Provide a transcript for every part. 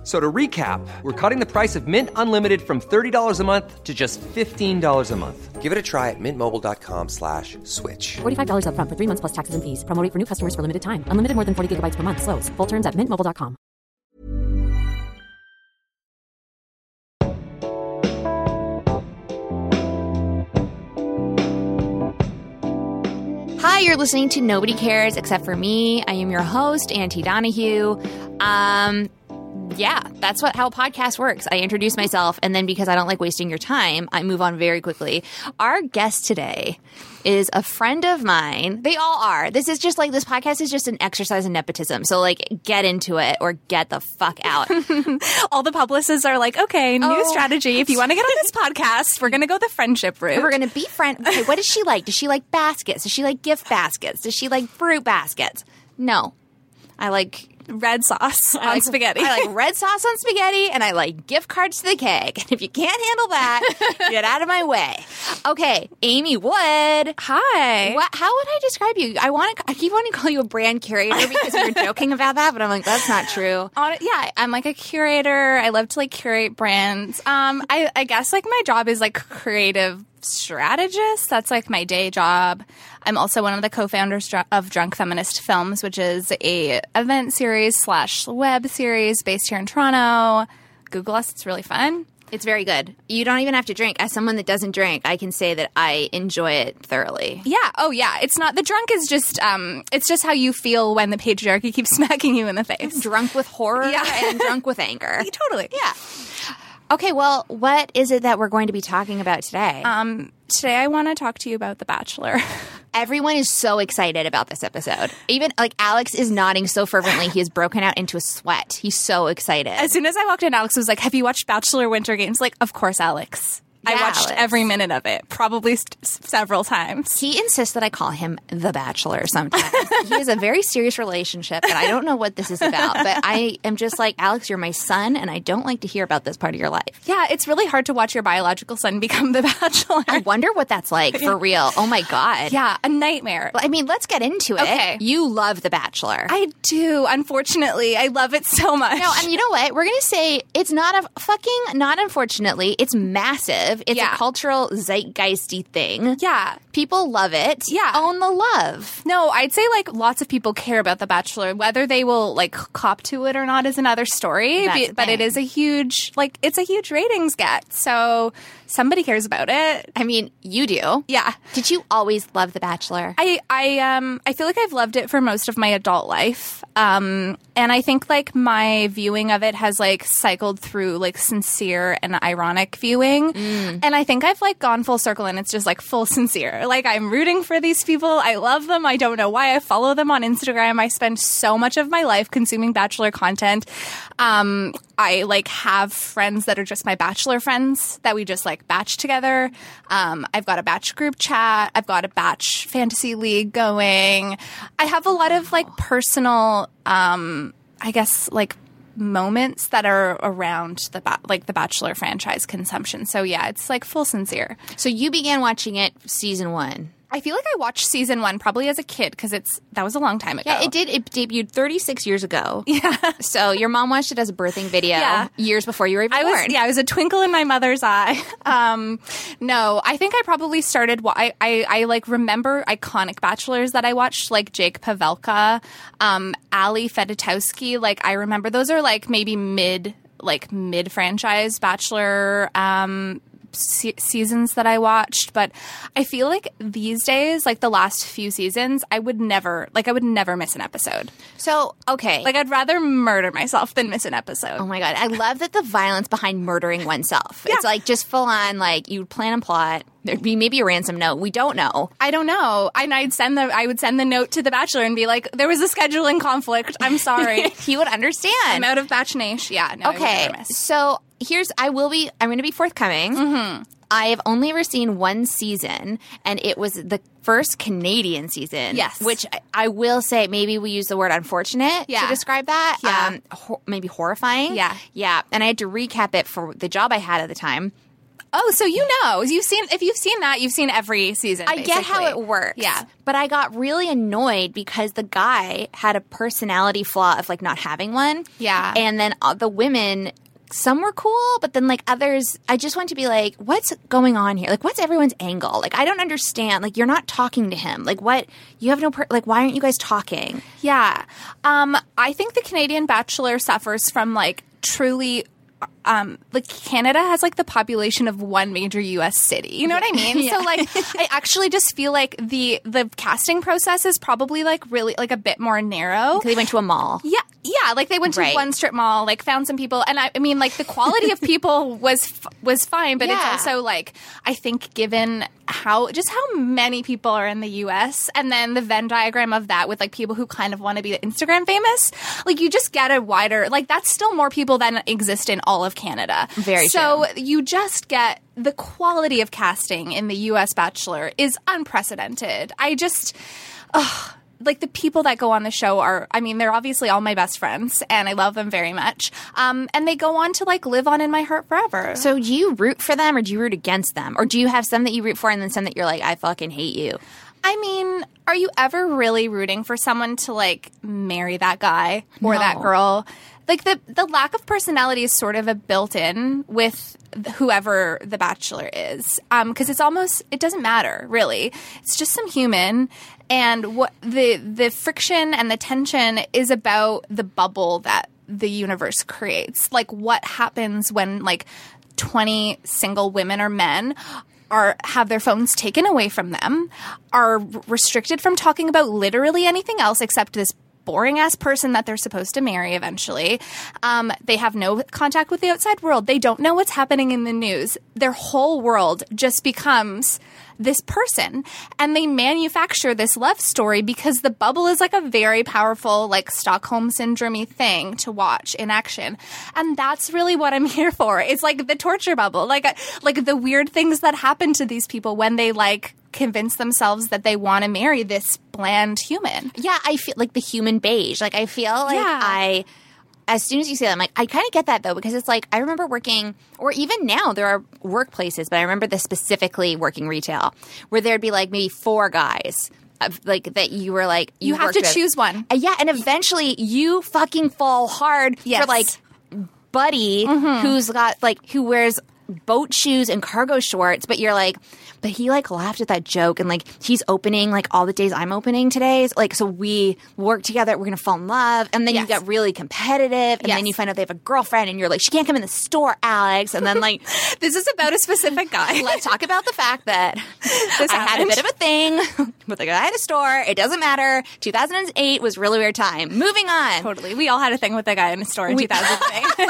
F- So to recap, we're cutting the price of Mint Unlimited from $30 a month to just $15 a month. Give it a try at mintmobile.com slash switch. $45 upfront for three months plus taxes and fees. Promo rate for new customers for limited time. Unlimited more than 40 gigabytes per month. Slows. Full terms at mintmobile.com. Hi, you're listening to Nobody Cares Except for Me. I am your host, Auntie Donahue. Um, yeah, that's what how a podcast works. I introduce myself, and then because I don't like wasting your time, I move on very quickly. Our guest today is a friend of mine. They all are. This is just like this podcast is just an exercise in nepotism. So like, get into it or get the fuck out. all the publicists are like, okay, new Oh. strategy. If you want to get on this podcast, we're going to go the friendship route. We're gonna be friend. Okay, what does she like? Does she like baskets? Does she like gift baskets? Does she like fruit baskets? No, I like red sauce on like spaghetti. I like red sauce on spaghetti, and I like gift cards to the keg. And if you can't handle that, get out of my way. Okay, Amy Wood. Hi. What, how would I describe you? I want to. I keep wanting to call you a brand curator because we were joking about that, but I'm like, that's not true. On- yeah, I'm like a curator. I love to like curate brands. Um, I, I guess like my job is like creative strategist. That's like my day job. I'm also one of the co-founders of Drunk Feminist Films, which is a event series slash web series based here in Toronto. Google us; it's really fun. It's very good. You don't even have to drink. As someone that doesn't drink, I can say that I enjoy it thoroughly. Yeah. Oh, yeah. It's not the drunk is just um. It's just how you feel when the patriarchy keeps smacking you in the face. Drunk with horror Yeah. and drunk with anger. Totally. Yeah. Okay, well, what is it that we're going to be talking about today? Um. Today, I want to talk to you about The Bachelor. Everyone is so excited about this episode. Even like Alex is nodding so fervently, he has broken out into a sweat. He's so excited. as soon as I walked in, Alex was like, "Have you watched Bachelor Winter Games?" Like, of course, Alex. I watched Alex. every minute of it, probably st- several times. he insists that I call him the Bachelor sometimes. he has a very serious relationship, and I don't know what this is about. But I am just like, Alex, you're my son, and I don't like to hear about this part of your life. Yeah, it's really hard to watch your biological son become the Bachelor. I wonder what that's like for real. Oh my God. yeah, a nightmare. I mean, let's get into it. Okay. You love The Bachelor. I do. Unfortunately, I love it so much. No, and you know what? We're going to say it's not a fucking, not unfortunately, it's massive. It's Yeah. a cultural zeitgeisty thing. yeah. People love it. Yeah. Own the love. No, I'd say like lots of people care about The Bachelor. Whether they will like cop to it or not is another story. Be- but it is a huge like it's a huge ratings get. So somebody cares about it. I mean, you do. Yeah. Did you always love The Bachelor? I I um I feel like I've loved it for most of my adult life. Um and I think like my viewing of it has like cycled through like sincere and ironic viewing. And I think I've like gone full circle and it's just like full sincere. Like I'm rooting for these people. I love them. I don't know why I follow them on Instagram. I spend so much of my life consuming bachelor content. Um I like have friends that are just my bachelor friends that we just like batch together. Um, I've got a batch group chat. I've got a batch fantasy league going. I have a lot of like personal, um, I guess like moments that are around the ba- like the bachelor franchise consumption. So yeah, it's like full sincere. so you began watching it season one. I feel like I watched season one probably as a kid because it's that was a long time ago. Yeah, it did. It debuted 36 years ago. Yeah. So your mom watched it as a birthing video Yeah. years before you were even I born. was yeah, it was a twinkle in my mother's eye. Um, no, I think I probably started. I, I I like remember iconic bachelors that I watched, like Jake Pavelka, um, Ali Fedotowsky. Like I remember those are like maybe mid like mid franchise bachelor um se- seasons that I watched, but I feel like these days, like the last few seasons, I would never, like, I would never miss an episode. So, okay. Like, I'd rather murder myself than miss an episode. Oh my god, I love that the violence behind murdering oneself. It's like just full on like you plan and plot. There'd be maybe a ransom note. We don't know. I don't know. And I'd send the, I would send the note to the bachelor and be like, there was a scheduling conflict. I'm sorry. he would understand. I'm out of batch nation. Yeah. No, okay, so here's I will be. I'm going to be forthcoming. Mm-hmm. I have only ever seen one season, and it was the first Canadian season. Yes. Which I, I will say, maybe we use the word unfortunate Yeah. to describe that. Yeah. Um, hor- maybe horrifying. Yeah. Yeah. And I had to recap it for the job I had at the time. Oh, so you know, you've seen if you've seen that, you've seen every season. I get how it works. Yeah. But I got really annoyed because the guy had a personality flaw of like not having one. Yeah. And then uh, the women, some were cool, but then like others, I just want to be like, what's going on here? Like, what's everyone's angle? Like, I don't understand. Like, you're not talking to him. Like, what? You have no, per- like, why aren't you guys talking? Yeah. Um, I think the Canadian Bachelor suffers from like truly um like Canada has like the population of one major US city. You know what I mean? So like I actually just feel like the the casting process is probably like really like a bit more narrow. Because they went to a mall. Yeah, yeah. Like they went to Right. one strip mall, like found some people, and I, I mean, like the quality of people was f- was fine, but Yeah. it's also like I think given how just how many people are in the U.S. and then the Venn diagram of that with like people who kind of want to be Instagram famous, like you just get a wider like that's still more people than exist in all of Canada. Very so you just get the quality of casting in the U.S. Bachelor is unprecedented. I just like the people that go on the show are i mean they're obviously all my best friends and i love them very much. Um, and they go on to like live on in my heart forever. So do you root for them or do you root against them? Or do you have some that you root for and then some that you're like, I fucking hate you? i mean are you ever really rooting for someone to like marry that guy or that girl? Like the the lack of personality is sort of a built-in with whoever the bachelor is. Because it's almost it doesn't matter really. It's just some human and what the the friction and the tension is about the bubble that the universe creates. Like what happens when like 20 single women or men are have their phones taken away from them are restricted from talking about literally anything else except this boring ass person that they're supposed to marry eventually. Um, they have no contact with the outside world. They don't know what's happening in the news. Their whole world just becomes this person and they manufacture this love story because the bubble is like a very powerful like stockholm syndrome thing to watch in action and that's really what i'm here for it's like the torture bubble like uh, like the weird things that happen to these people when they like convince themselves that they want to marry this bland human Yeah, I feel like the human beige. Like I feel like Yeah. I as soon as you say that, I'm like, I kind of get that though, because it's like I remember working, or even now there are workplaces, but I remember this specifically working retail, where there'd be like maybe four guys, of, like that you were like You have to with. choose one. Uh, yeah, and eventually you fucking fall hard Yes. for like buddy who's got like who wears boat shoes and cargo shorts, but you're like, but he like laughed at that joke and like he's opening like all the days I'm opening today. So, like so we work together, we're gonna fall in love, and then Yes. you get really competitive, and Yes. then you find out they have a girlfriend, and you're like, she can't come in the store, Alex, and then like. this is about a specific guy Let's talk about the fact that This I had a bit of a thing with the guy at a store. It doesn't matter. 2008 was really weird time. Moving on. totally we all had a thing with a guy in a store in 2008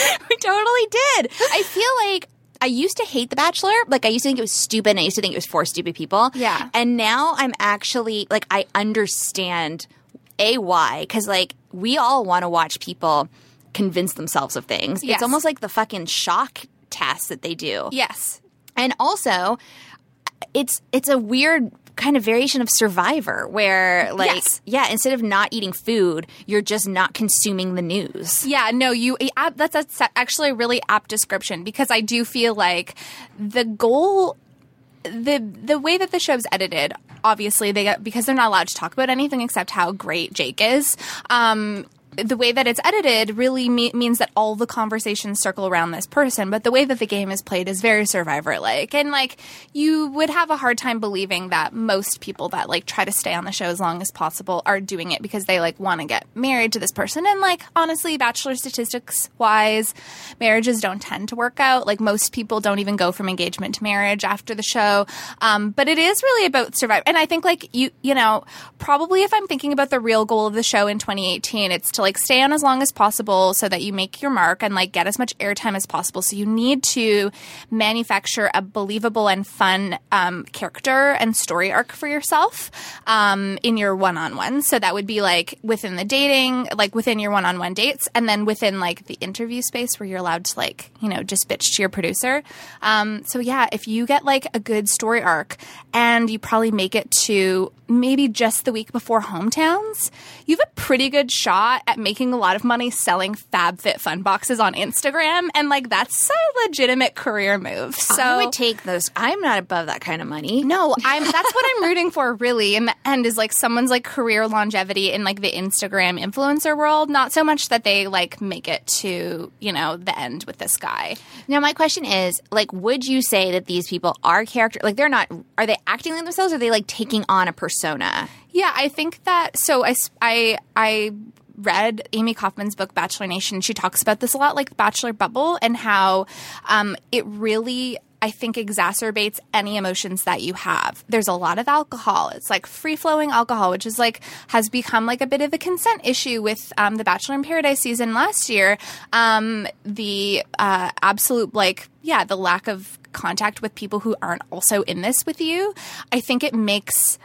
we totally did. I feel like I used to hate The Bachelor. Like I used to think it was stupid. And I used to think it was for stupid people. Yeah. And now I'm actually like I understand a why because like we all want to watch people convince themselves of things. Yes. It's almost like the fucking shock test that they do. yes And also, it's it's a weird kind of variation of Survivor where like Yes. yeah, instead of not eating food, you're just not consuming the news. Yeah, no, you. That's, that's actually a really apt description because I do feel like the goal, the the way that the show's edited, obviously they get because they're not allowed to talk about anything except how great Jake is. Um, the way that it's edited really me- means that all the conversations circle around this person, but the way that the game is played is very survivor like. And like you would have a hard time believing that most people that like try to stay on the show as long as possible are doing it because they like want to get married to this person. And like honestly, bachelor statistics wise, marriages don't tend to work out. Like most people don't even go from engagement to marriage after the show. Um, but it is really about survival. And I think like you, you know, probably if I'm thinking about the real goal of the show in 2018, it's to like stay on as long as possible so that you make your mark and like get as much airtime as possible. So you need to manufacture a believable and fun um, character and story arc for yourself um, in your one-on-one. So that would be like within the dating, like within your one-on-one dates, and then within like the interview space where you're allowed to like you know just bitch to your producer. Um, so yeah, if you get like a good story arc and you probably make it to maybe just the week before hometowns, you have a pretty good shot at making a lot of money selling FabFitFun boxes on Instagram, and like that's a legitimate career move. So I would take those. I'm not above that kind of money. no, I'm that's what I'm rooting for really in the end is like someone's like career longevity in like the Instagram influencer world, not so much that they like make it to, you know, the end with this guy. Now, my question is, like, would you say that these people are character? Like, they're not. Are they acting like themselves? Or are they like taking on a persona? Yeah, I think that so I I I read Amy Kaufman's book Bachelor Nation. She talks about this a lot, like Bachelor bubble, and how um, it really. I think exacerbates any emotions that you have. There's a lot of alcohol. It's like free flowing alcohol, which is like has become like a bit of a consent issue with um, the Bachelor in Paradise season last year. Um, the uh, absolute like yeah, the lack of contact with people who aren't also in this with you. I think it makes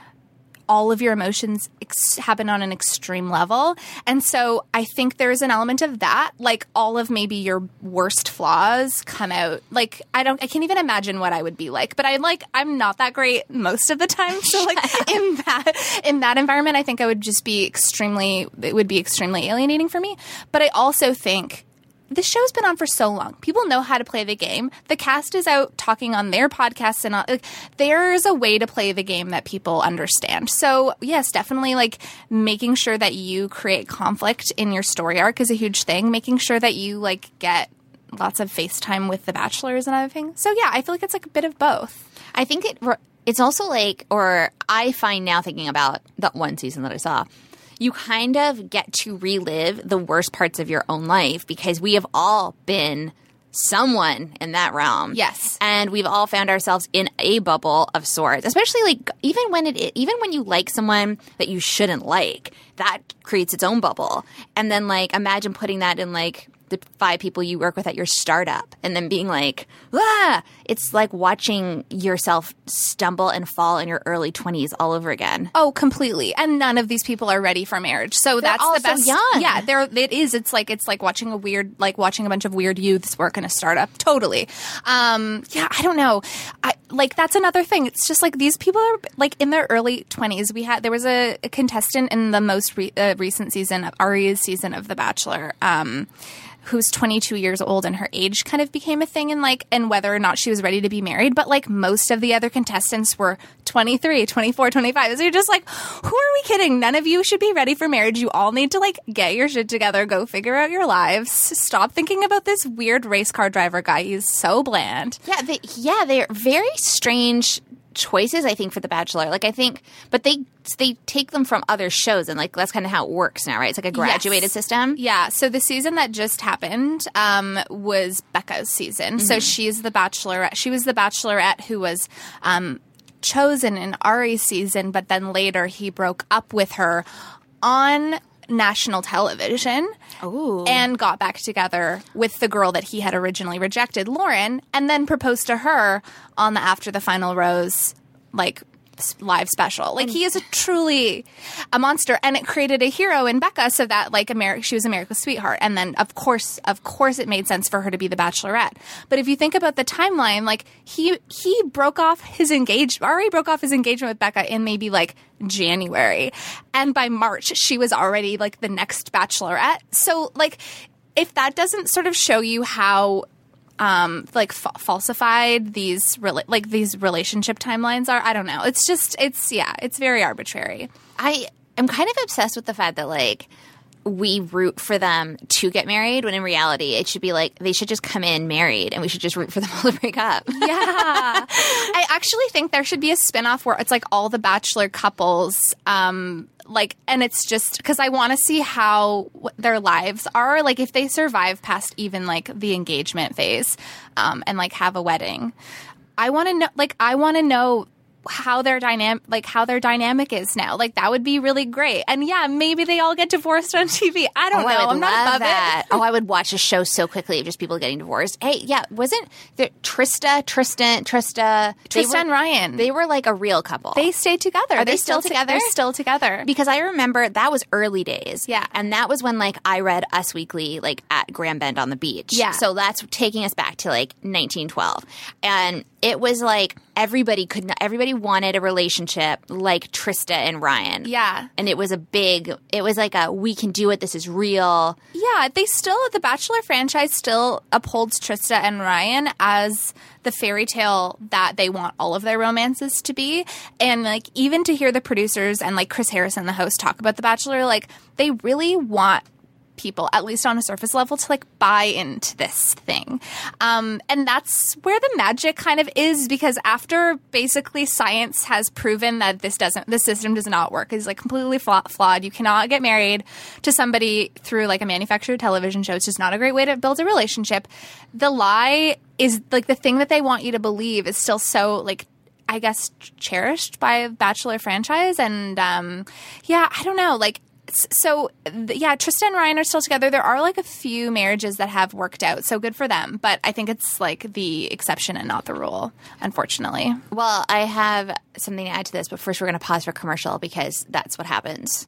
all of your emotions ex- happen on an extreme level. And so I think there's an element of that, like all of maybe your worst flaws come out. Like I don't I can't even imagine what I would be like, but I like I'm not that great most of the time. So like in that in that environment I think I would just be extremely it would be extremely alienating for me. But I also think this show's been on for so long. People know how to play the game. The cast is out talking on their podcasts and all, like, there's a way to play the game that people understand. So, yes, definitely like making sure that you create conflict in your story arc is a huge thing. Making sure that you like get lots of FaceTime with the bachelors and everything. So, yeah, I feel like it's like a bit of both. I think it. It's also like, or I find now thinking about that one season that I saw. You kind of get to relive the worst parts of your own life because we have all been someone in that realm. Yes. And we've all found ourselves in a bubble of sorts, especially like even when it even when you like someone that you shouldn't like, that creates its own bubble. And then like imagine putting that in like the five people you work with at your startup and then being like, ah, it's like watching yourself stumble and fall in your early 20s all over again. Oh, completely. And none of these people are ready for marriage. So that's all the so best. young. Yeah, there it is. It's like it's like watching a weird like watching a bunch of weird youths work in a startup. Totally. Um yeah, I don't know. I like that's another thing. It's just like these people are like in their early 20s. We had there was a, a contestant in the most re- uh, recent season of Arie's season of The Bachelor. Um who's 22 years old and her age kind of became a thing and like and whether or not she was ready to be married but like most of the other contestants were 23 24 25 so you're just like who are we kidding? None of you should be ready for marriage. You all need to like get your shit together. Go figure out your lives. Stop thinking about this weird race car driver guy. He's so bland. Yeah, they, yeah, they're very strange choices I think for the bachelor. Like I think but they they take them from other shows and like that's kind of how it works now, right? It's like a graduated Yes. system. Yeah. So the season that just happened um, was Becca's season. So she's the bachelorette. She was the bachelorette who was um, chosen in Arie's season, but then later he broke up with her on national television. And got back together with the girl that he had originally rejected, Lauren, and then proposed to her on the After the Final Rose, like live special. Like he is a truly a monster, and it created a hero in Becca, so that like America, she was America's sweetheart, and then of course, of course, it made sense for her to be the Bachelorette. But if you think about the timeline, like he he broke off his engagement, already broke off his engagement with Becca in maybe like January, and by March she was already like the next Bachelorette. So like, if that doesn't sort of show you how um like fa- falsified these rela- like these relationship timelines are. I don't know. It's just it's yeah it's very arbitrary. I am kind of obsessed with the fact that like we root for them to get married when in reality it should be like they should just come in married and we should just root for them all to break up. yeah. I actually think there should be a spin-off where it's like all the bachelor couples um like and it's just because i want to see how their lives are like if they survive past even like the engagement phase um and like have a wedding. I want to know like i want to know how their dynamic like how their dynamic is now. Like that would be really great. And yeah, maybe they all get divorced on TV. I don't Oh, know. I i'm not above that. it. oh, I would watch a show so quickly of just people getting divorced. Hey, yeah, wasn't there Trista, Tristan, Trista, they Trista and were- Ryan. They were like a real couple. They stayed together. Are they They're still together? they're still together. because I remember that was early days. Yeah. And that was when like I read Us Weekly like at Grand Bend on the beach. Yeah. So that's taking us back to like 1912. And it was like everybody could not, everybody wanted a relationship like Trista and Ryan. Yeah. And it was a big it was like a we can do it this is real. Yeah, they still the Bachelor franchise still upholds Trista and Ryan as the fairy tale that they want all of their romances to be. And like even to hear the producers and like Chris Harrison, the host, talk about the Bachelor, like they really want people, at least on a surface level, to like buy into this thing. Um, and that's where the magic kind of is because after basically science has proven that this doesn't, this system does not work, is like completely flawed. You cannot get married to somebody through like a manufactured television show. It's just not a great way to build a relationship. The lie is like the thing that they want you to believe is still so like I guess cherished by Bachelor franchise, and um, yeah, I don't know, like. So yeah, Tristan and Ryan are still together. There are like a few marriages that have worked out, so good for them. But I think it's like the exception and not the rule, unfortunately. Well, I have something to add to this, but first we're going to pause for commercial because that's what happens.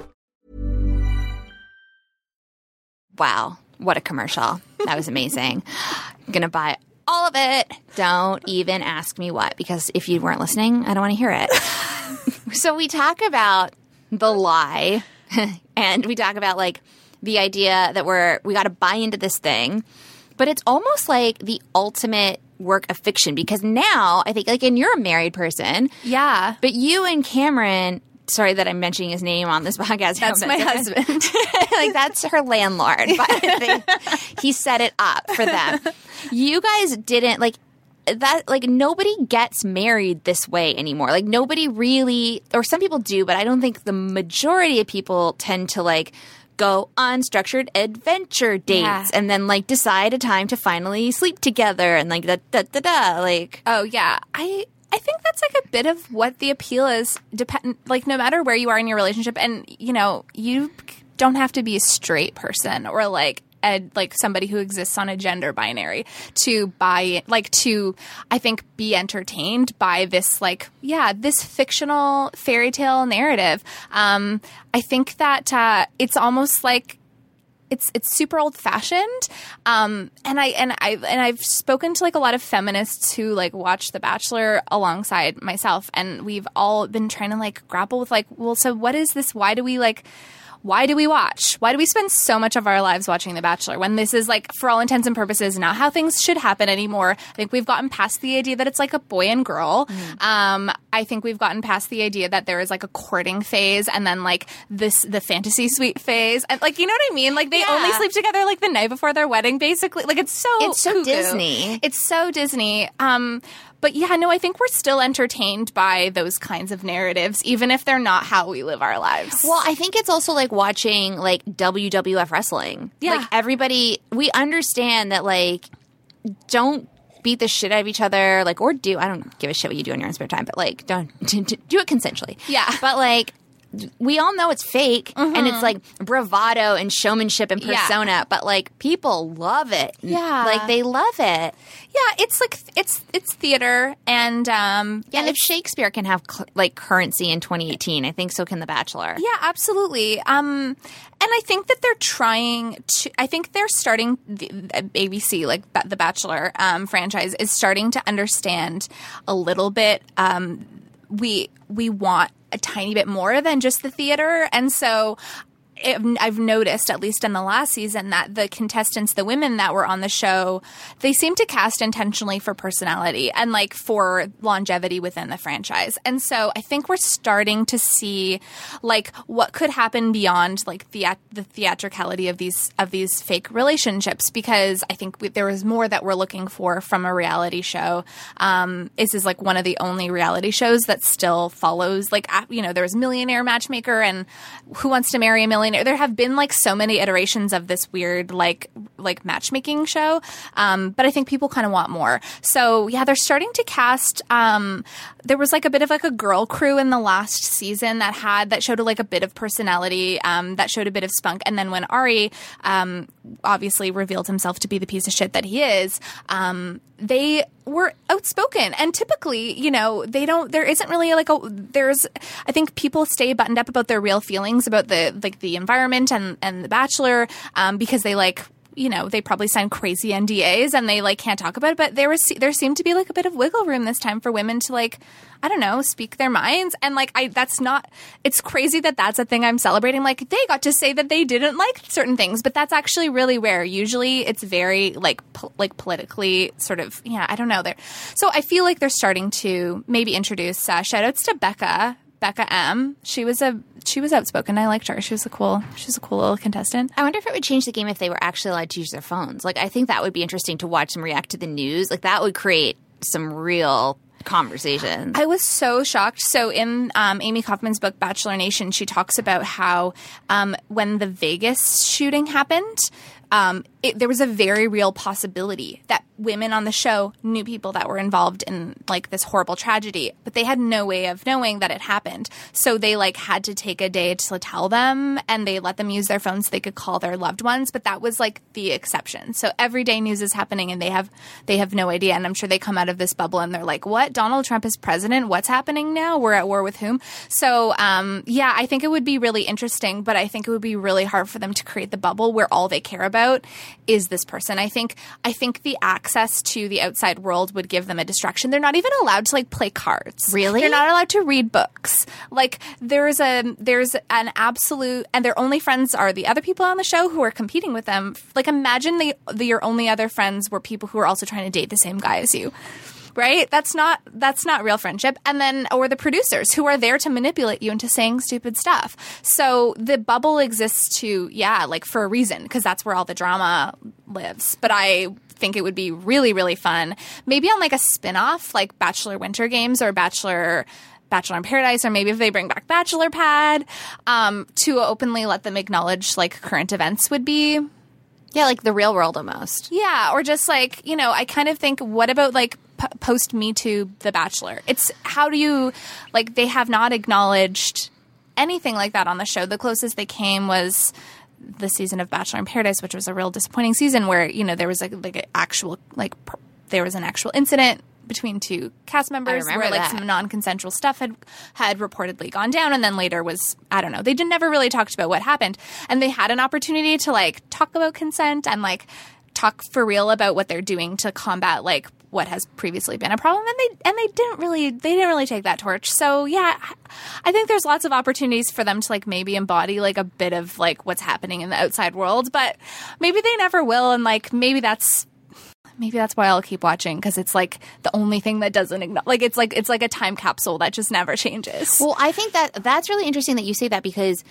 Wow, what a commercial. That was amazing. I'm going to buy all of it. Don't even ask me what, because if you weren't listening, I don't want to hear it. so we talk about the lie and we talk about like the idea that we're, we got to buy into this thing, but it's almost like the ultimate work of fiction because now I think like, and you're a married person, Yeah, but you and Cameron, sorry that I'm mentioning his name on this podcast. That's my husband. like that's her landlord. But he set it up for them. You guys didn't like that. Like nobody gets married this way anymore. Like nobody really, or some people do, but I don't think the majority of people tend to like go on structured adventure dates Yeah. and then like decide a time to finally sleep together and like da da da da. Like Oh yeah, I I think that's like a bit of what the appeal is. Depend like no matter where you are in your relationship, and you know you don't have to be a straight person or like a, like somebody who exists on a gender binary to buy like to I think be entertained by this like yeah this fictional fairy tale narrative. Um, I think that uh, it's almost like it's it's super old fashioned um and i and i and i've spoken to like a lot of feminists who like watch the bachelor alongside myself and we've all been trying to like grapple with like well so what is this? Why do we like why do we watch? Why do we spend so much of our lives watching The Bachelor when this is like, for all intents and purposes, not how things should happen anymore? I think we've gotten past the idea that it's like a boy and girl. Um, I think we've gotten past the idea that there is like a courting phase and then like this the fantasy suite phase, and like you know what I mean? Like they Yeah. only sleep together like the night before their wedding, basically. Like it's so It's so cuckoo. Disney. It's so Disney. Um, but yeah, no, I think we're still entertained by those kinds of narratives, even if they're not how we live our lives. Well, I think it's also like watching like WWF wrestling. Yeah. Like everybody, we understand that like don't beat the shit out of each other, like or do I don't give a shit what you do in your own spare time, but like don't do it consensually. Yeah. but like. We all know it's fake and it's like bravado and showmanship and Mm-hmm. Yeah. persona, but like people love it. Yeah. Like they love it. yeah, it's like it's it's theater, and um, Yeah, if Shakespeare can have cl- like currency in 2018, I think so can The Bachelor. Yeah, absolutely. Um, and I think that they're trying to. I think they're starting. The, ABC, like the Bachelor um, franchise, is starting to understand a little bit. Um, we we want a tiny bit more than just the theater, and so I've noticed, at least in the last season, that the contestants, the women that were on the show, they seem to cast intentionally for personality and like for longevity within the franchise. And so I think we're starting to see like what could happen beyond like the the theatricality of these of these fake relationships because I think we, there was more that we're looking for from a reality show. Um, this is like one of the only reality shows that still follows like you know there was Millionaire Matchmaker and Who Wants to Marry a Millionaire. There have been like so many iterations of this weird like like matchmaking show, um, but I think people kind of want more. So yeah, they're starting to cast. Um, there was like a bit of like a girl crew in the last season that had that showed like a bit of personality, um, that showed a bit of spunk, and then when Arie um, obviously revealed himself to be the piece of shit that he is, um, they were outspoken. And typically you know they don't there isn't really like a there's i think people stay buttoned up about their real feelings about the like the environment and and the bachelor um, because they like you know, they probably signed crazy NDAs and they like can't talk about it. But there was there seemed to be like a bit of wiggle room this time for women to like I don't know speak their minds and like I that's not it's crazy that that's a thing I'm celebrating. Like they got to say that they didn't like certain things, but that's actually really rare. Usually it's very like po- like politically sort of yeah I don't know there. So I feel like they're starting to maybe introduce uh, shout outs to Becca Becca M. She was a she was outspoken. I liked her. She was a cool she was a cool little contestant. I wonder if it would change the game if they were actually allowed to use their phones. Like I think that would be interesting to watch them react to the news. Like that would create some real conversations. I was so shocked. So in um, Amy Kaufman's book Bachelor Nation, she talks about how um, when the Vegas shooting happened, um, it, there was a very real possibility that women on the show knew people that were involved in like this horrible tragedy, but they had no way of knowing that it happened. So they like had to take a day to tell them and they let them use their phones so they could call their loved ones, but that was like the exception. So everyday news is happening and they have they have no idea and I'm sure they come out of this bubble and they're like, "What? Donald Trump is president? What's happening now? We're at war with whom?" So, um, yeah, I think it would be really interesting, but I think it would be really hard for them to create the bubble where all they care about is this person. I think I think the access to the outside world would give them a distraction. They're not even allowed to like play cards. Really? They're not allowed to read books. Like there's a there's an absolute and their only friends are the other people on the show who are competing with them. Like imagine the, the your only other friends were people who are also trying to date the same guy as you right? That's not that's not real friendship. And then or the producers who are there to manipulate you into saying stupid stuff. So the bubble exists to yeah, like for a reason because that's where all the drama lives. But I think it would be really really fun. Maybe on like a spin-off like Bachelor Winter Games or Bachelor Bachelor in Paradise, or maybe if they bring back Bachelor Pad, um, to openly let them acknowledge like current events would be yeah, like the real world almost. yeah, or just like, you know, I kind of think, what about like p- post Me Too, The Bachelor? It's how do you, like, they have not acknowledged anything like that on the show. The closest they came was the season of Bachelor in Paradise, which was a real disappointing season where, you know, there was like, like an actual, like, pr- there was an actual incident between two cast members where like that. some non-consensual stuff had had reportedly gone down and then later was I don't know they did never really talked about what happened and they had an opportunity to like talk about consent and like talk for real about what they're doing to combat like what has previously been a problem and they and they didn't really they didn't really take that torch so yeah i think there's lots of opportunities for them to like maybe embody like a bit of like what's happening in the outside world but maybe they never will and like maybe that's maybe that's why I'll keep watching because it's like the only thing that doesn't igno- like it's like it's like a time capsule that just never changes. Well, I think that that's really interesting that you say that because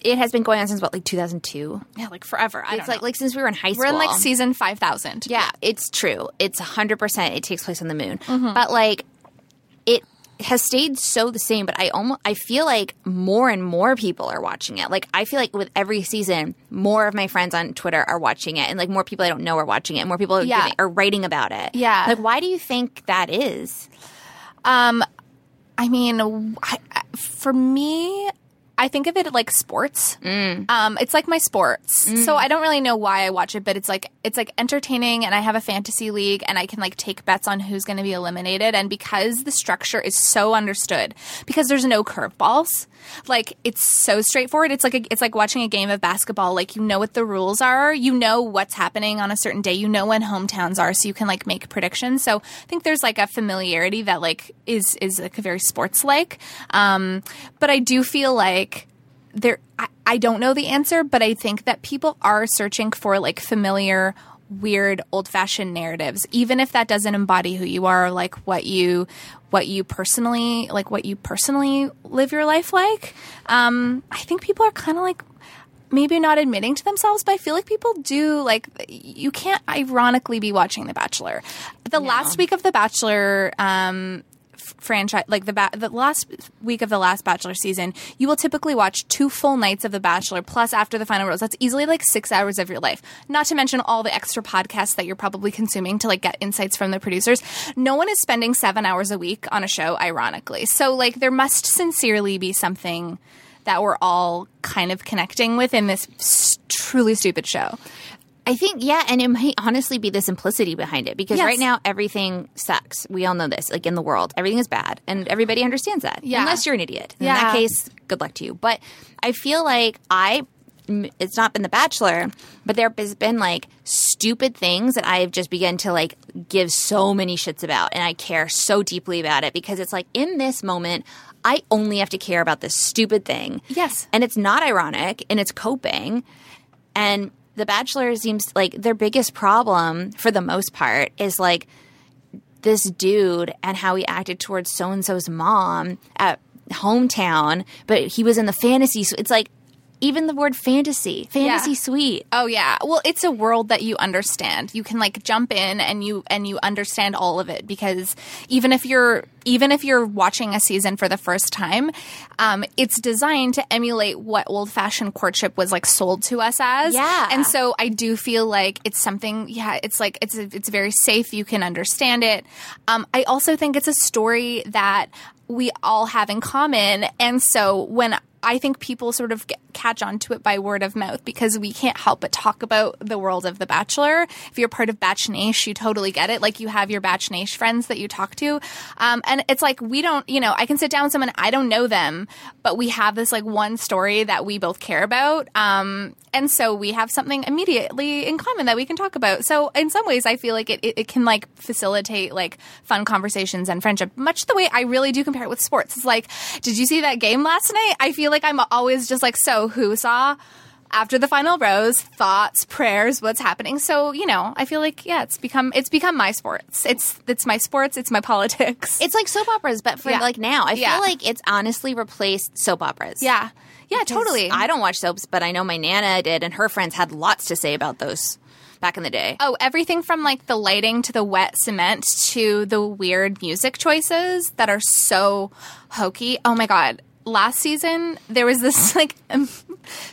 it has been going on since what, like 2002. yeah, like forever. I It's don't like know. like since we were in high school. we're in like season five thousand. Yeah, it's true. It's 100% it takes place on the moon. Mm-hmm. But like it has stayed so the same, but I almost I feel like more and more people are watching it. Like I feel like with every season, more of my friends on Twitter are watching it and like more people I don't know are watching it. and More people are, Yeah. giving, are writing about it. Yeah. Like why do you think that is? Um, I mean, I- for me, I think of it like sports. Um, it's like my sports. So I don't really know why I watch it, but it's like it's like entertaining, and I have a fantasy league, and I can like take bets on who's going to be eliminated. And because the structure is so understood, because there's no curveballs, like it's so straightforward. It's like a, it's like watching a game of basketball. Like you know what the rules are, you know what's happening on a certain day, you know when hometowns are, so you can like make predictions. So I think there's like a familiarity that like is is like very sports like. Um, but I do feel like there I, I don't know the answer, but I think that people are searching for like familiar weird old-fashioned narratives even if that doesn't embody who you are like what you what you personally like what you personally live your life like um i think people are kind of like maybe not admitting to themselves, but I feel like people do like you can't ironically be watching The Bachelor. The last week of The Bachelor um franchise like the ba- the last week of the last bachelor season you will typically watch two full nights of the bachelor plus after the final rose. That's easily like 6 hours of your life. Not to mention all the extra podcasts that you're probably consuming to like get insights from the producers. No one is spending 7 hours a week on a show ironically. So like there must sincerely be something that we're all kind of connecting with in this truly stupid show. I think, yeah, and it might honestly be the simplicity behind it because Yes. right now everything sucks. We all know this. Like in the world, everything is bad, and everybody understands that. Yeah. Unless you're an idiot. In Yeah. that case, good luck to you. But I feel like I, it's not been The Bachelor, but there has been like stupid things that I've just begun to like give so many shits about, and I care so deeply about it because it's like in this moment, I only have to care about this stupid thing. Yes. and it's not ironic, and it's coping, and The Bachelor seems like their biggest problem for the most part is like this dude and how he acted towards so and so's mom at hometown, but he was in the fantasy. So It's like even the word fantasy, fantasy Yeah. suite. Oh yeah. Well, it's a world that you understand. You can like jump in and you and you understand all of it because even if you're even if you're watching a season for the first time, um, it's designed to emulate what old fashioned courtship was like sold to us as. Yeah. And so I do feel like it's something. Yeah, it's like it's it's very safe. You can understand it. Um, I also think it's a story that we all have in common, and so when I think people sort of get, catch on to it by word of mouth because we can't help but talk about the world of The Bachelor. If you're part of Batch Nation, you totally get it. Like you have your Batch Nation friends that you talk to. Um, and it's like we don't, you know, I can sit down with someone, I don't know them, but we have this like one story that we both care about. Um, and so we have something immediately in common that we can talk about. So in some ways, I feel like it, it, it can like facilitate like fun conversations and friendship, much the way I really do compare it with sports. It's like, did you see that game last night? I feel like I'm always just like, so who saw? After the final rose, thoughts, prayers, what's happening. So you know, I feel like yeah, it's become it's become my sports. It's it's my sports. It's my politics. It's like soap operas, but for Yeah. like now, I Yeah. feel like it's honestly replaced soap operas. yeah, yeah, Because totally. I don't watch soaps, but I know my nana did, and her friends had lots to say about those back in the day. Oh, everything from like the lighting to the wet cement to the weird music choices that are so hokey. Oh my god. Last season, there was this like um,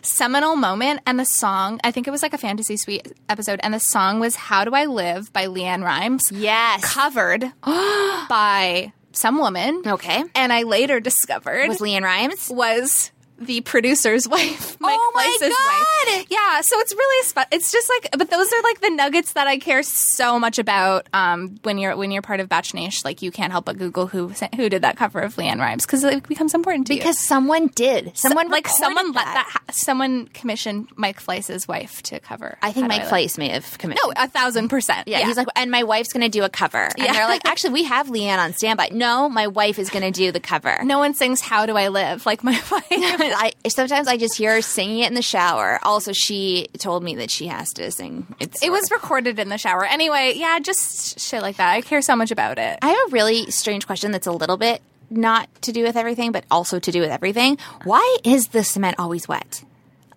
seminal moment, and the song, I think it was like a Fantasy Suite episode, and the song was How Do I Live by LeAnn Rimes. Yes. Covered by some woman. Okay. And I later discovered Was LeAnn Rimes? was the producer's wife, Mike Oh my Fleiss' God! wife. Yeah, so it's really spe- it's just like, but those are like the nuggets that I care so much about. Um, when you're when you're part of Batch Nation, like you can't help but Google who sent- who did that cover of LeAnn Rimes because it becomes important to you. Because someone did. Someone like recorded someone let that ha- someone commissioned Mike Fleiss' wife to cover. I think Mike. Fleiss may have committed. No, a thousand percent. Yeah, he's like, and my wife's going to do a cover. And Yeah. they're like, actually, we have LeAnn on standby. No, my wife is going to do the cover. no one sings "How Do I Live" like my wife. I, sometimes I just hear her singing it in the shower. Also, she told me that she has to sing. It's It was recorded in the shower. Anyway, yeah, just shit like that. I care so much about it. I have a really strange question that's a little bit not to do with everything, but also to do with everything. Why is the cement always wet?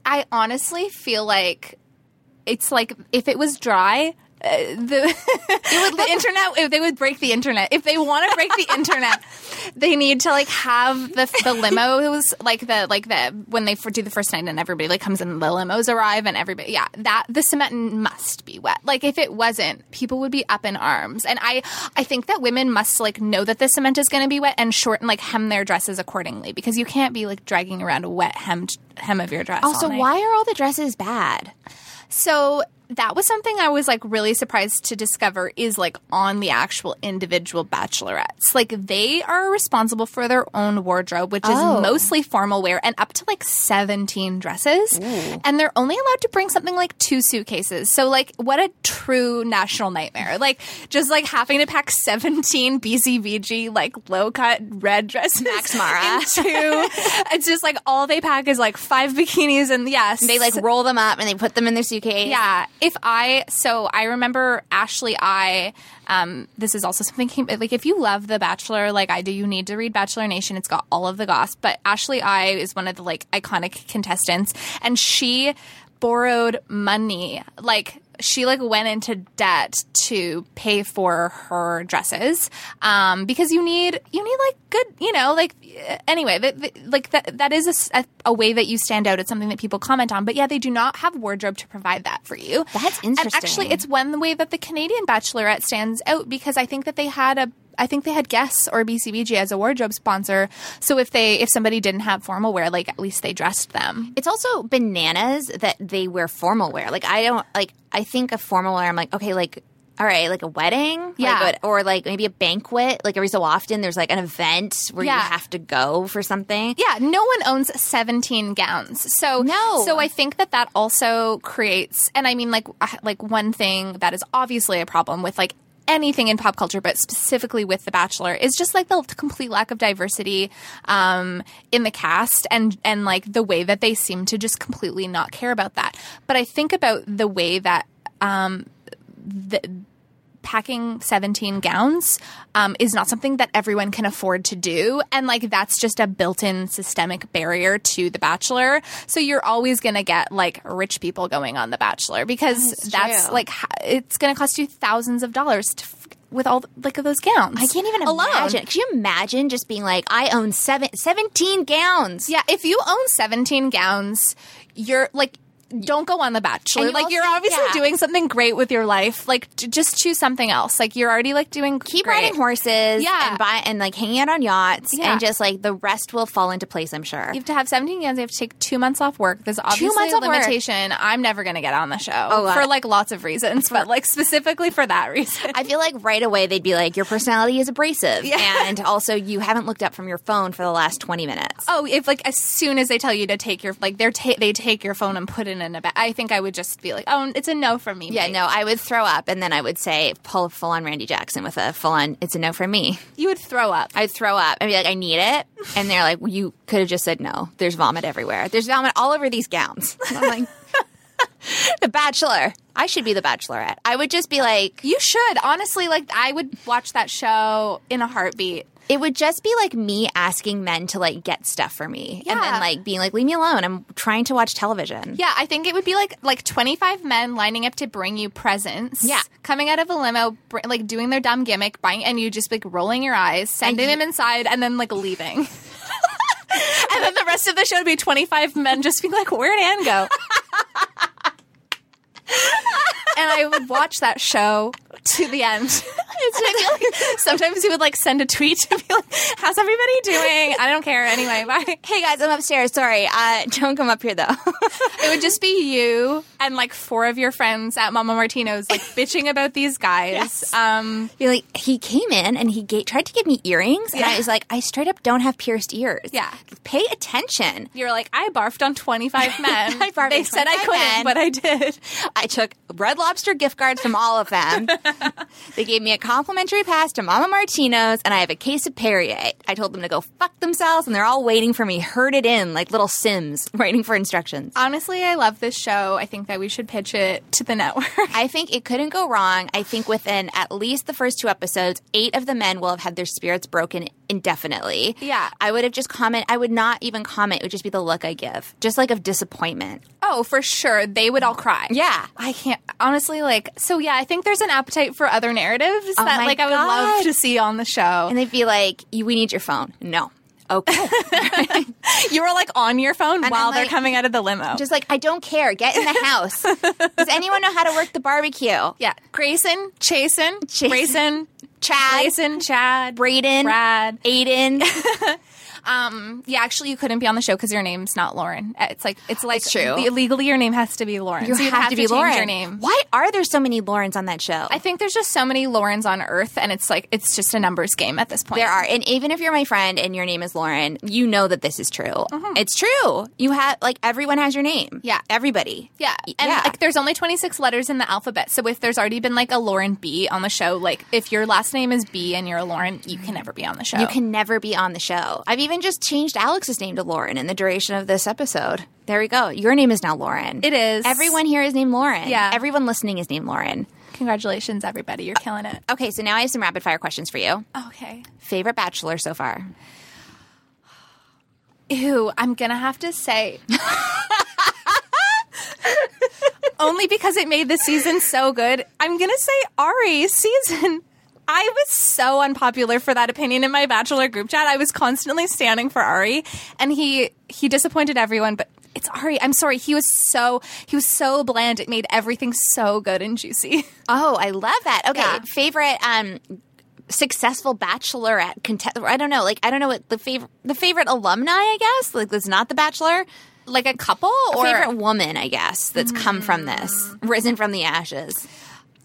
I honestly feel like it's like if it was dry, uh, the the internet if they would break the internet. If they want to break the internet, they need to like have the the limos like the like the when they do the first night and everybody like comes in the limos arrive and everybody yeah that the cement must be wet. Like if it wasn't, people would be up in arms. And I I think that women must like know that the cement is going to be wet and shorten like hem their dresses accordingly because you can't be like dragging around a wet hemmed hem of your dress. all Also, why are all the dresses bad? So that was something I was like really surprised to discover is like on the actual individual bachelorettes. Like they are responsible for their own wardrobe, which Oh. is mostly formal wear and up to like 17 dresses. And they're only allowed to bring something like two suitcases. So like what a true national nightmare. Like just like having to pack 17 BCBG like low cut red dresses. Max Mara. into- it's just like all they pack is like five bikinis and yes. They like roll them up and they put them in their suitcase. Yeah. If I so I remember Ashley I um this is also something came like if you love The Bachelor like I do you need to read Bachelor Nation. It's got all of the goss but Ashley I is one of the like iconic contestants. And she borrowed money like she like went into debt to pay for her dresses um, because you need you need like good you know like uh, anyway th- th- like that that is a way that you stand out it's something that people comment on but yeah they do not have wardrobe to provide that for you That's and interesting. actually it's one way that the Canadian Bachelorette stands out because I think that they had a I think they had Guess or BCBG as a wardrobe sponsor. So if they if somebody didn't have formal wear, like at least they dressed them. It's also bananas that they wear formal wear. Like I don't like. I think of formal wear. I'm like, okay, like all right, like a wedding, Yeah. but- or like maybe a banquet. Like every so often, there's like an event where you have to go for something. Yeah, no one owns 17 gowns. So No. So I think that that also creates and I mean like uh, like one thing that is obviously a problem with like anything in pop culture but specifically with the bachelor is just like the complete lack of diversity um, in the cast and and like the way that they seem to just completely not care about that. But i think about the way that um, the, packing 17 gowns um, is not something that everyone can afford to do. And like that's just a built in systemic barrier to The Bachelor. So you're always going to get like rich people going on The Bachelor because that's, true. like, it's going to cost you thousands of dollars to. With all like of those gowns, I can't even alone. imagine. Could you imagine just being like, I own seven, 17 gowns? Yeah, if you own 17 gowns, you're like don't go on the bachelor. You Like you're obviously yeah. doing something great with your life. Like j- just choose something else. Like you're already like doing Keep great. riding horses, Yeah. and buy and like hanging out on yachts, Yeah. and just like the rest will fall into place. I'm sure. You have to have 17 years You have to take two months off work. There's obviously two months a off work. limitation. I'm never going to get on the show oh, God. for like lots of reasons, but like specifically for that reason. I feel like right away they'd be like, your personality is abrasive, and also you haven't looked up from your phone for the last 20 minutes. Oh, if like as soon as they tell you to take your like they're ta- they take your phone and put it in a bag, I think I would just be like, oh, it's a no from me. Yeah, mate. no, I would throw up, and then I would say, pull full on Randy Jackson with a full on, it's a no for me. you would throw up. I'd throw up. I'd be like, I need it. And they're like, well, you could have just said no. There's vomit everywhere. There's vomit all over these gowns. And I'm like, The Bachelor. I should be the Bachelorette. I would just be like, You should honestly like. I would watch that show in a heartbeat. It would just be like me asking men to like get stuff for me. And then like being like, leave me alone. I'm trying to watch television. Yeah, I think it would be like like 25 men lining up to bring you presents. Yeah. Coming out of a limo, br- like doing their dumb gimmick, buying, and you just like rolling your eyes, sending you- them inside, and then like leaving. and then the rest of the show would be 25 men just being like, where'd Anne go? and I would watch that show to the end. It's I like sometimes he would like send a tweet to be like, "How's everybody doing?" I don't care anyway. Bye. Hey guys, I'm upstairs. Sorry. Uh, don't come up here though. It would just be you and like four of your friends at Mama Martino's, like bitching about these guys. Yes. Um, You're like, he came in and he ga- tried to give me earrings. And I Yeah. was like, I straight up don't have pierced ears. Yeah. Pay attention. you're like, I barfed on 25 men. I barfed they said I couldn't, men. but I did. I took Red Lobster gift cards from all of them. they gave me a complimentary pass to Mama Martino's, and I have a case of Perrier. I told them to go fuck themselves, and they're all waiting for me, herded in like little Sims, waiting for instructions. Honestly, I love this show. I think that we should pitch it to the network. I think it couldn't go wrong. I think within at least the first two episodes, eight of the men will have had their spirits broken indefinitely. Yeah. I would have just comment. I would not even comment. It would just be the look I give, just like of disappointment. oh, for sure. They would all cry. Yeah. I can't honestly like so yeah, I think there's an appetite for other narratives Oh that like I would love to see on the show. And they'd be like, "We need your phone." No. Okay. you were like on your phone And while I'm they're coming out of the limo. Just like, I don't care. Get in the house. Does anyone know how to work the barbecue? yeah, Grayson, Chasen, Chasen. Grayson, Chad, Grayson, Chad, Braden, Brad. Aiden. Um, yeah, actually, you couldn't be on the show because your name's not Lauren. Uh, It's like it's like It's true. Legally, your name has to be Lauren. You So you'd have, to be change Lauren. Your name. Why are there so many Laurens on that show? I think there's just so many Laurens on Earth, and it's like it's just a numbers game at this point. There are, and even if you're my friend and your name is Lauren, you know that this is true. It's true. You have like everyone has your name. Yeah. everybody. Yeah, and yeah. like there's only 26 letters in the alphabet. So if there's already been like a Lauren B on the show, like if your last name is B and you're a Lauren, you can never be on the show. You can never be on the show. I've even just changed Alex's name to Lauren in the duration of this episode. There we go. Your name is now Lauren. It is. Everyone here is named Lauren. Yeah. Everyone listening is named Lauren. Congratulations, everybody! You're killing it. Okay, so now I have some rapid fire questions for you. Okay. Favorite bachelor so far? Ew, I'm gonna have to say. Only because it made the season so good. I'm gonna say Arie's season. I was so unpopular for that opinion in my bachelor group chat. I was constantly standing for Arie, and he he disappointed everyone. But it's Arie. I'm sorry. He was so he was so bland. It made everything so good and juicy. Oh, I love that. Okay, Yeah. favorite um successful bachelorette contest. I don't know. Like I don't know what the favorite the favorite alumni. I guess like that's not the bachelor. Like a couple A or favorite woman, I guess, that's come from this, risen from the ashes.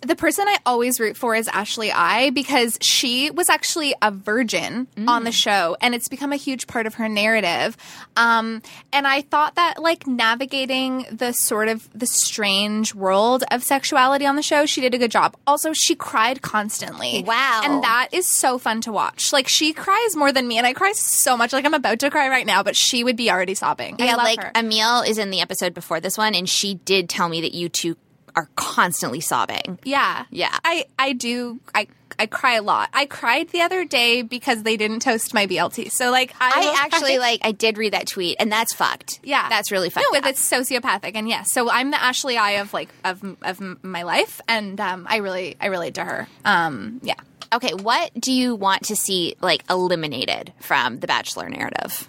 The person I always root for is Ashley I because she was actually a virgin on the show and it's become a huge part of her narrative. Um, and I thought that like navigating the sort of the strange world of sexuality on the show, she did a good job. Also, she cried constantly. Wow. And that is so fun to watch. Like she cries more than me and I cry so much. Like I'm about to cry right now, but she would be already sobbing. I Yeah, like her. Emil is in the episode before this one, and she did tell me that you two are constantly sobbing. Yeah. Yeah. I, I do. I, I cry a lot. I cried the other day because they didn't toast my BLT. So, like, I, I actually like. I did read that tweet, and that's fucked. Yeah. that's really fucked. No, up. it's sociopathic. And yes, so I'm the Ashley I of, like, of, of my life. And um, I really, I relate to her. Um, yeah. okay. What do you want to see like eliminated from the Bachelor narrative?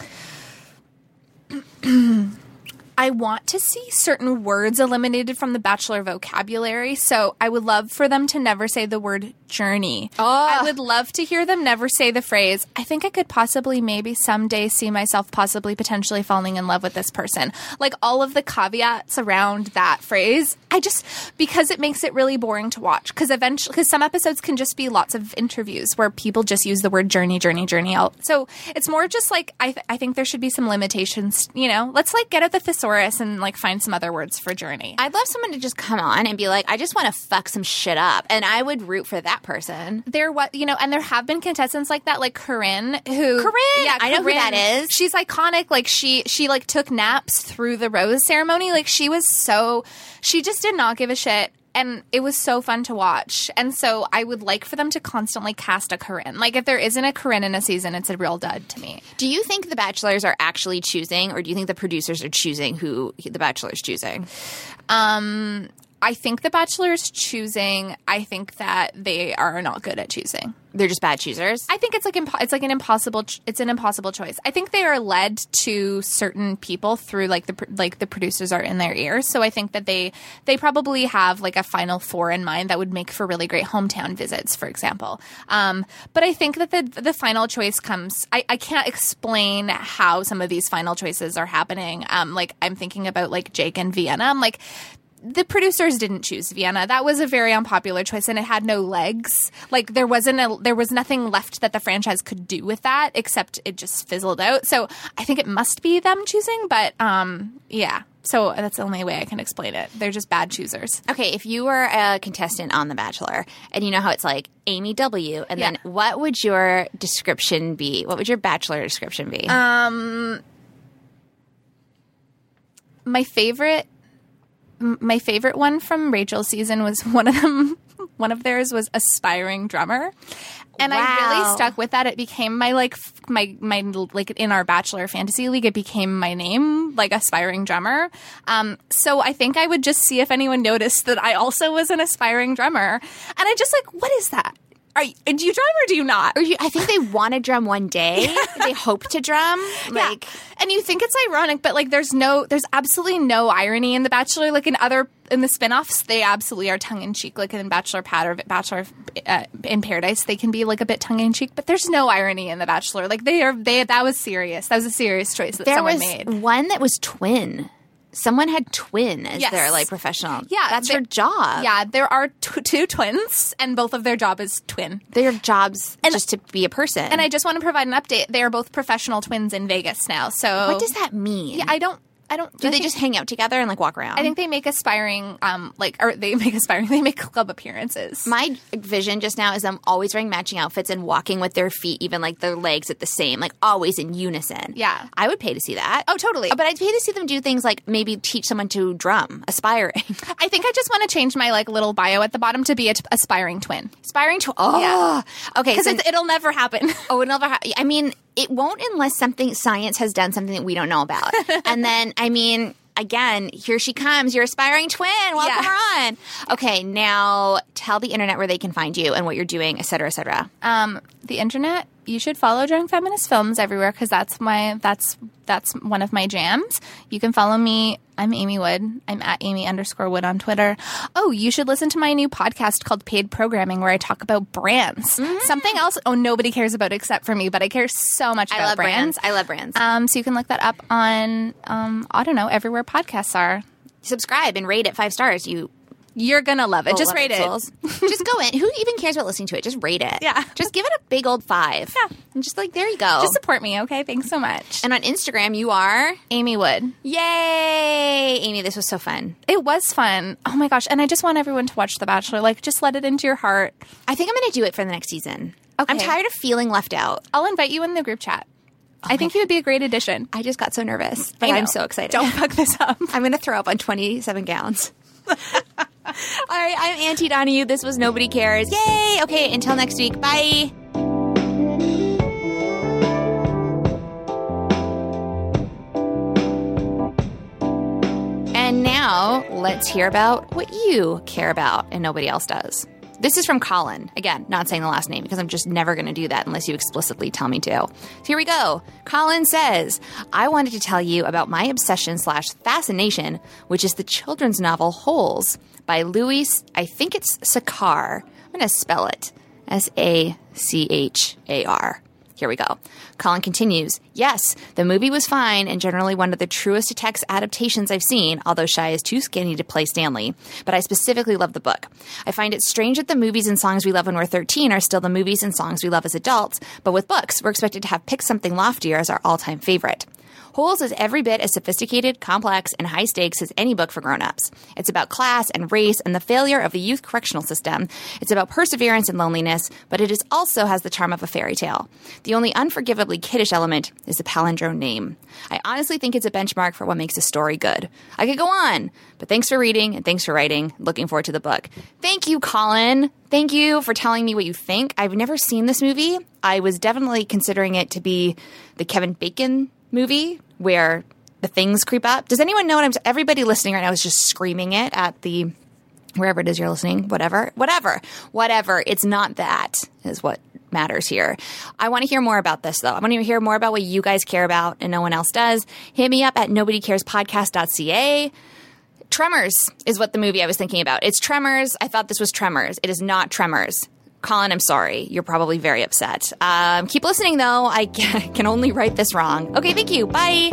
I want to see certain words eliminated from the Bachelor vocabulary. So I would love for them to never say the word journey. I ah. would love to hear them never say the phrase, I think I could possibly, maybe someday see myself possibly potentially falling in love with this person. Like all of the caveats around that phrase. I just, because it makes it really boring to watch. Because eventually, because some episodes can just be lots of interviews where people just use the word journey, journey, journey. So it's more just like, I, th- I think there should be some limitations, you know? Let's like get at the thesaurus and like find some other words for journey. I'd love someone to just come on and be like, I just want to fuck some shit up, and I would root for that person. there what you know and there have been contestants like that like corinne who Corinne! yeah I know who that is. she's iconic like she she like took naps through the rose ceremony like she was so she just did not give a shit and it was so fun to watch. And so i would like for them to constantly cast a corinne. Like if there isn't a corinne in a season it's a real dud to me. Do you think the Bachelors are actually choosing, or do you think the producers are choosing who the Bachelor's choosing? um i think the bachelor's choosing i think that they are not good at choosing They're just bad choosers. I think it's like impo- it's like an impossible ch- it's an impossible choice. I think they are led to certain people through like the pr- like the producers are in their ears. So I think that they they probably have like a final four in mind that would make for really great hometown visits, for example. Um, but I think that the the final choice comes. I, I can't explain how some of these final choices are happening. Um, like I'm thinking about like Jake and Vienna. I'm like the producers didn't choose Vienna. That was a very unpopular choice and it had no legs. Like there wasn't a there was nothing left that the franchise could do with that except it just fizzled out. So I think it must be them choosing, but um yeah. So that's the only way I can explain it. They're just bad choosers. Okay, if you were a contestant on The Bachelor, and you know how it's like Amy W, and then what would your description be? What would your Bachelor description be? Um my favorite my favorite one from Rachel's season was one of them one of theirs was aspiring drummer. And I really stuck with that. It became my like my my like in our bachelor fantasy league it became my name, like aspiring drummer. Um so I think I would just see if anyone noticed that I also was an aspiring drummer. And I just like what is that? Are you, do you drum or do you not? You, I think they want to drum one day. they hope to drum. Like, yeah. and you think it's ironic, but like, there's no, there's absolutely no irony in The Bachelor. Like in other in the spin-offs, they absolutely are tongue in cheek. Like in Bachelor Pad or Bachelor uh, in Paradise, they can be like a bit tongue in cheek, but there's no irony in The Bachelor. Like they are, they that was serious. That was a serious choice that there someone was made. one that was twin. Someone had twin as Yes. their like professional. Yeah, that's they- their job. Yeah, there are t- two twins, and both of their job is twin. their jobs and, just to be a person. And I just want to provide an update. They are both professional twins in Vegas now. So what does that mean? Yeah, I don't. I don't. Do I they think- just hang out together and like walk around? I think they make aspiring, um, like, or they make aspiring. They make club appearances. my vision just now is them always wearing matching outfits and walking with their feet, even like their legs at the same, like always in unison. Yeah. I would pay to see that. Oh, totally. But I'd pay to see them do things like maybe teach someone to drum, aspiring, I think I just want to change my like little bio at the bottom to be a t- aspiring twin aspiring to. Oh, Yeah. okay. because So, it'll never happen. oh, it'll never. Ha- I mean, it won't unless something science has done something that we don't know about, and then I mean. Again, here she comes, your aspiring twin. Welcome Yeah. her on. Okay, now tell the internet where they can find you and what you're doing, et cetera, et cetera. um, the internet. You should follow Drunk Feminist Films everywhere because that's my that's that's one of my jams. You can follow me. I'm Amy Wood. I'm at Amy underscore Wood on Twitter. Oh, you should listen to my new podcast called Paid Programming where I talk about brands. Something else. Oh, nobody cares about except for me, but I care so much about I love brands. I love brands. Um, so you can look that up on um, I don't know everywhere podcasts are. Subscribe and rate it five stars. You You're gonna love it. Just rate it. just go in. Who even cares about listening to it? Just rate it. Yeah. Just give it a big old five. Yeah. And just like there you go. Just support me, okay? Thanks so much. and on Instagram, you are Amy Wood. yay, Amy. This was so fun. It was fun. Oh my gosh. And I just want everyone to watch The Bachelor. Like, just let it into your heart. I think I'm going to do it for the next season. Okay. I'm tired of feeling left out. I'll invite you in the group chat. Oh I think you would be a great addition. I just got so nervous, but. I'm so excited. Don't fuck this up. I'm going to throw up on 27 gowns. All right, I'm Anne T. Donahue. This was Nobody Cares. Yay! Okay, until next week. Bye. And now let's hear about what you care about and nobody else does. This is from Colin. Again, not saying the last name because I'm just never going to do that unless you explicitly tell me to. So here we go. Colin says, I wanted to tell you about my obsession slash fascination, which is the children's novel Holes by Louis, I think it's Sachar. I'm going to spell it S A C H A R. Here we go. Colin continues Yes, the movie was fine and generally one of the truest to text adaptations I've seen, although Shia is too skinny to play Stanley. But I specifically love the book. I find it strange that the movies and songs we love when we're 13 are still the movies and songs we love as adults, but with books, we're expected to have picked something loftier as our all time favorite. Holes is every bit as sophisticated, complex, and high stakes as any book for grown-ups. It's about class and race and the failure of the youth correctional system. It's about perseverance and loneliness, but it is also has the charm of a fairy tale. The only unforgivably kiddish element is the palindrome name. I honestly think it's a benchmark for what makes a story good. I could go on, but thanks for reading and thanks for writing. Looking forward to the book. Thank you, Colin. Thank you for telling me what you think. I've never seen this movie. I was definitely considering it to be the Kevin Bacon movie where the things creep up. Does anyone know what I'm? Everybody listening right now is just screaming it at the wherever it is you're listening. Whatever, whatever, whatever. It's not that is what matters here. I want to hear more about this though. I want to hear more about what you guys care about and no one else does. Hit me up at nobodycarespodcast.ca. Tremors is what the movie I was thinking about. It's Tremors. I thought this was Tremors. It is not Tremors. Colin, I'm sorry. You're probably very upset. Um, keep listening, though. I can only write this wrong. Okay, thank you. Bye.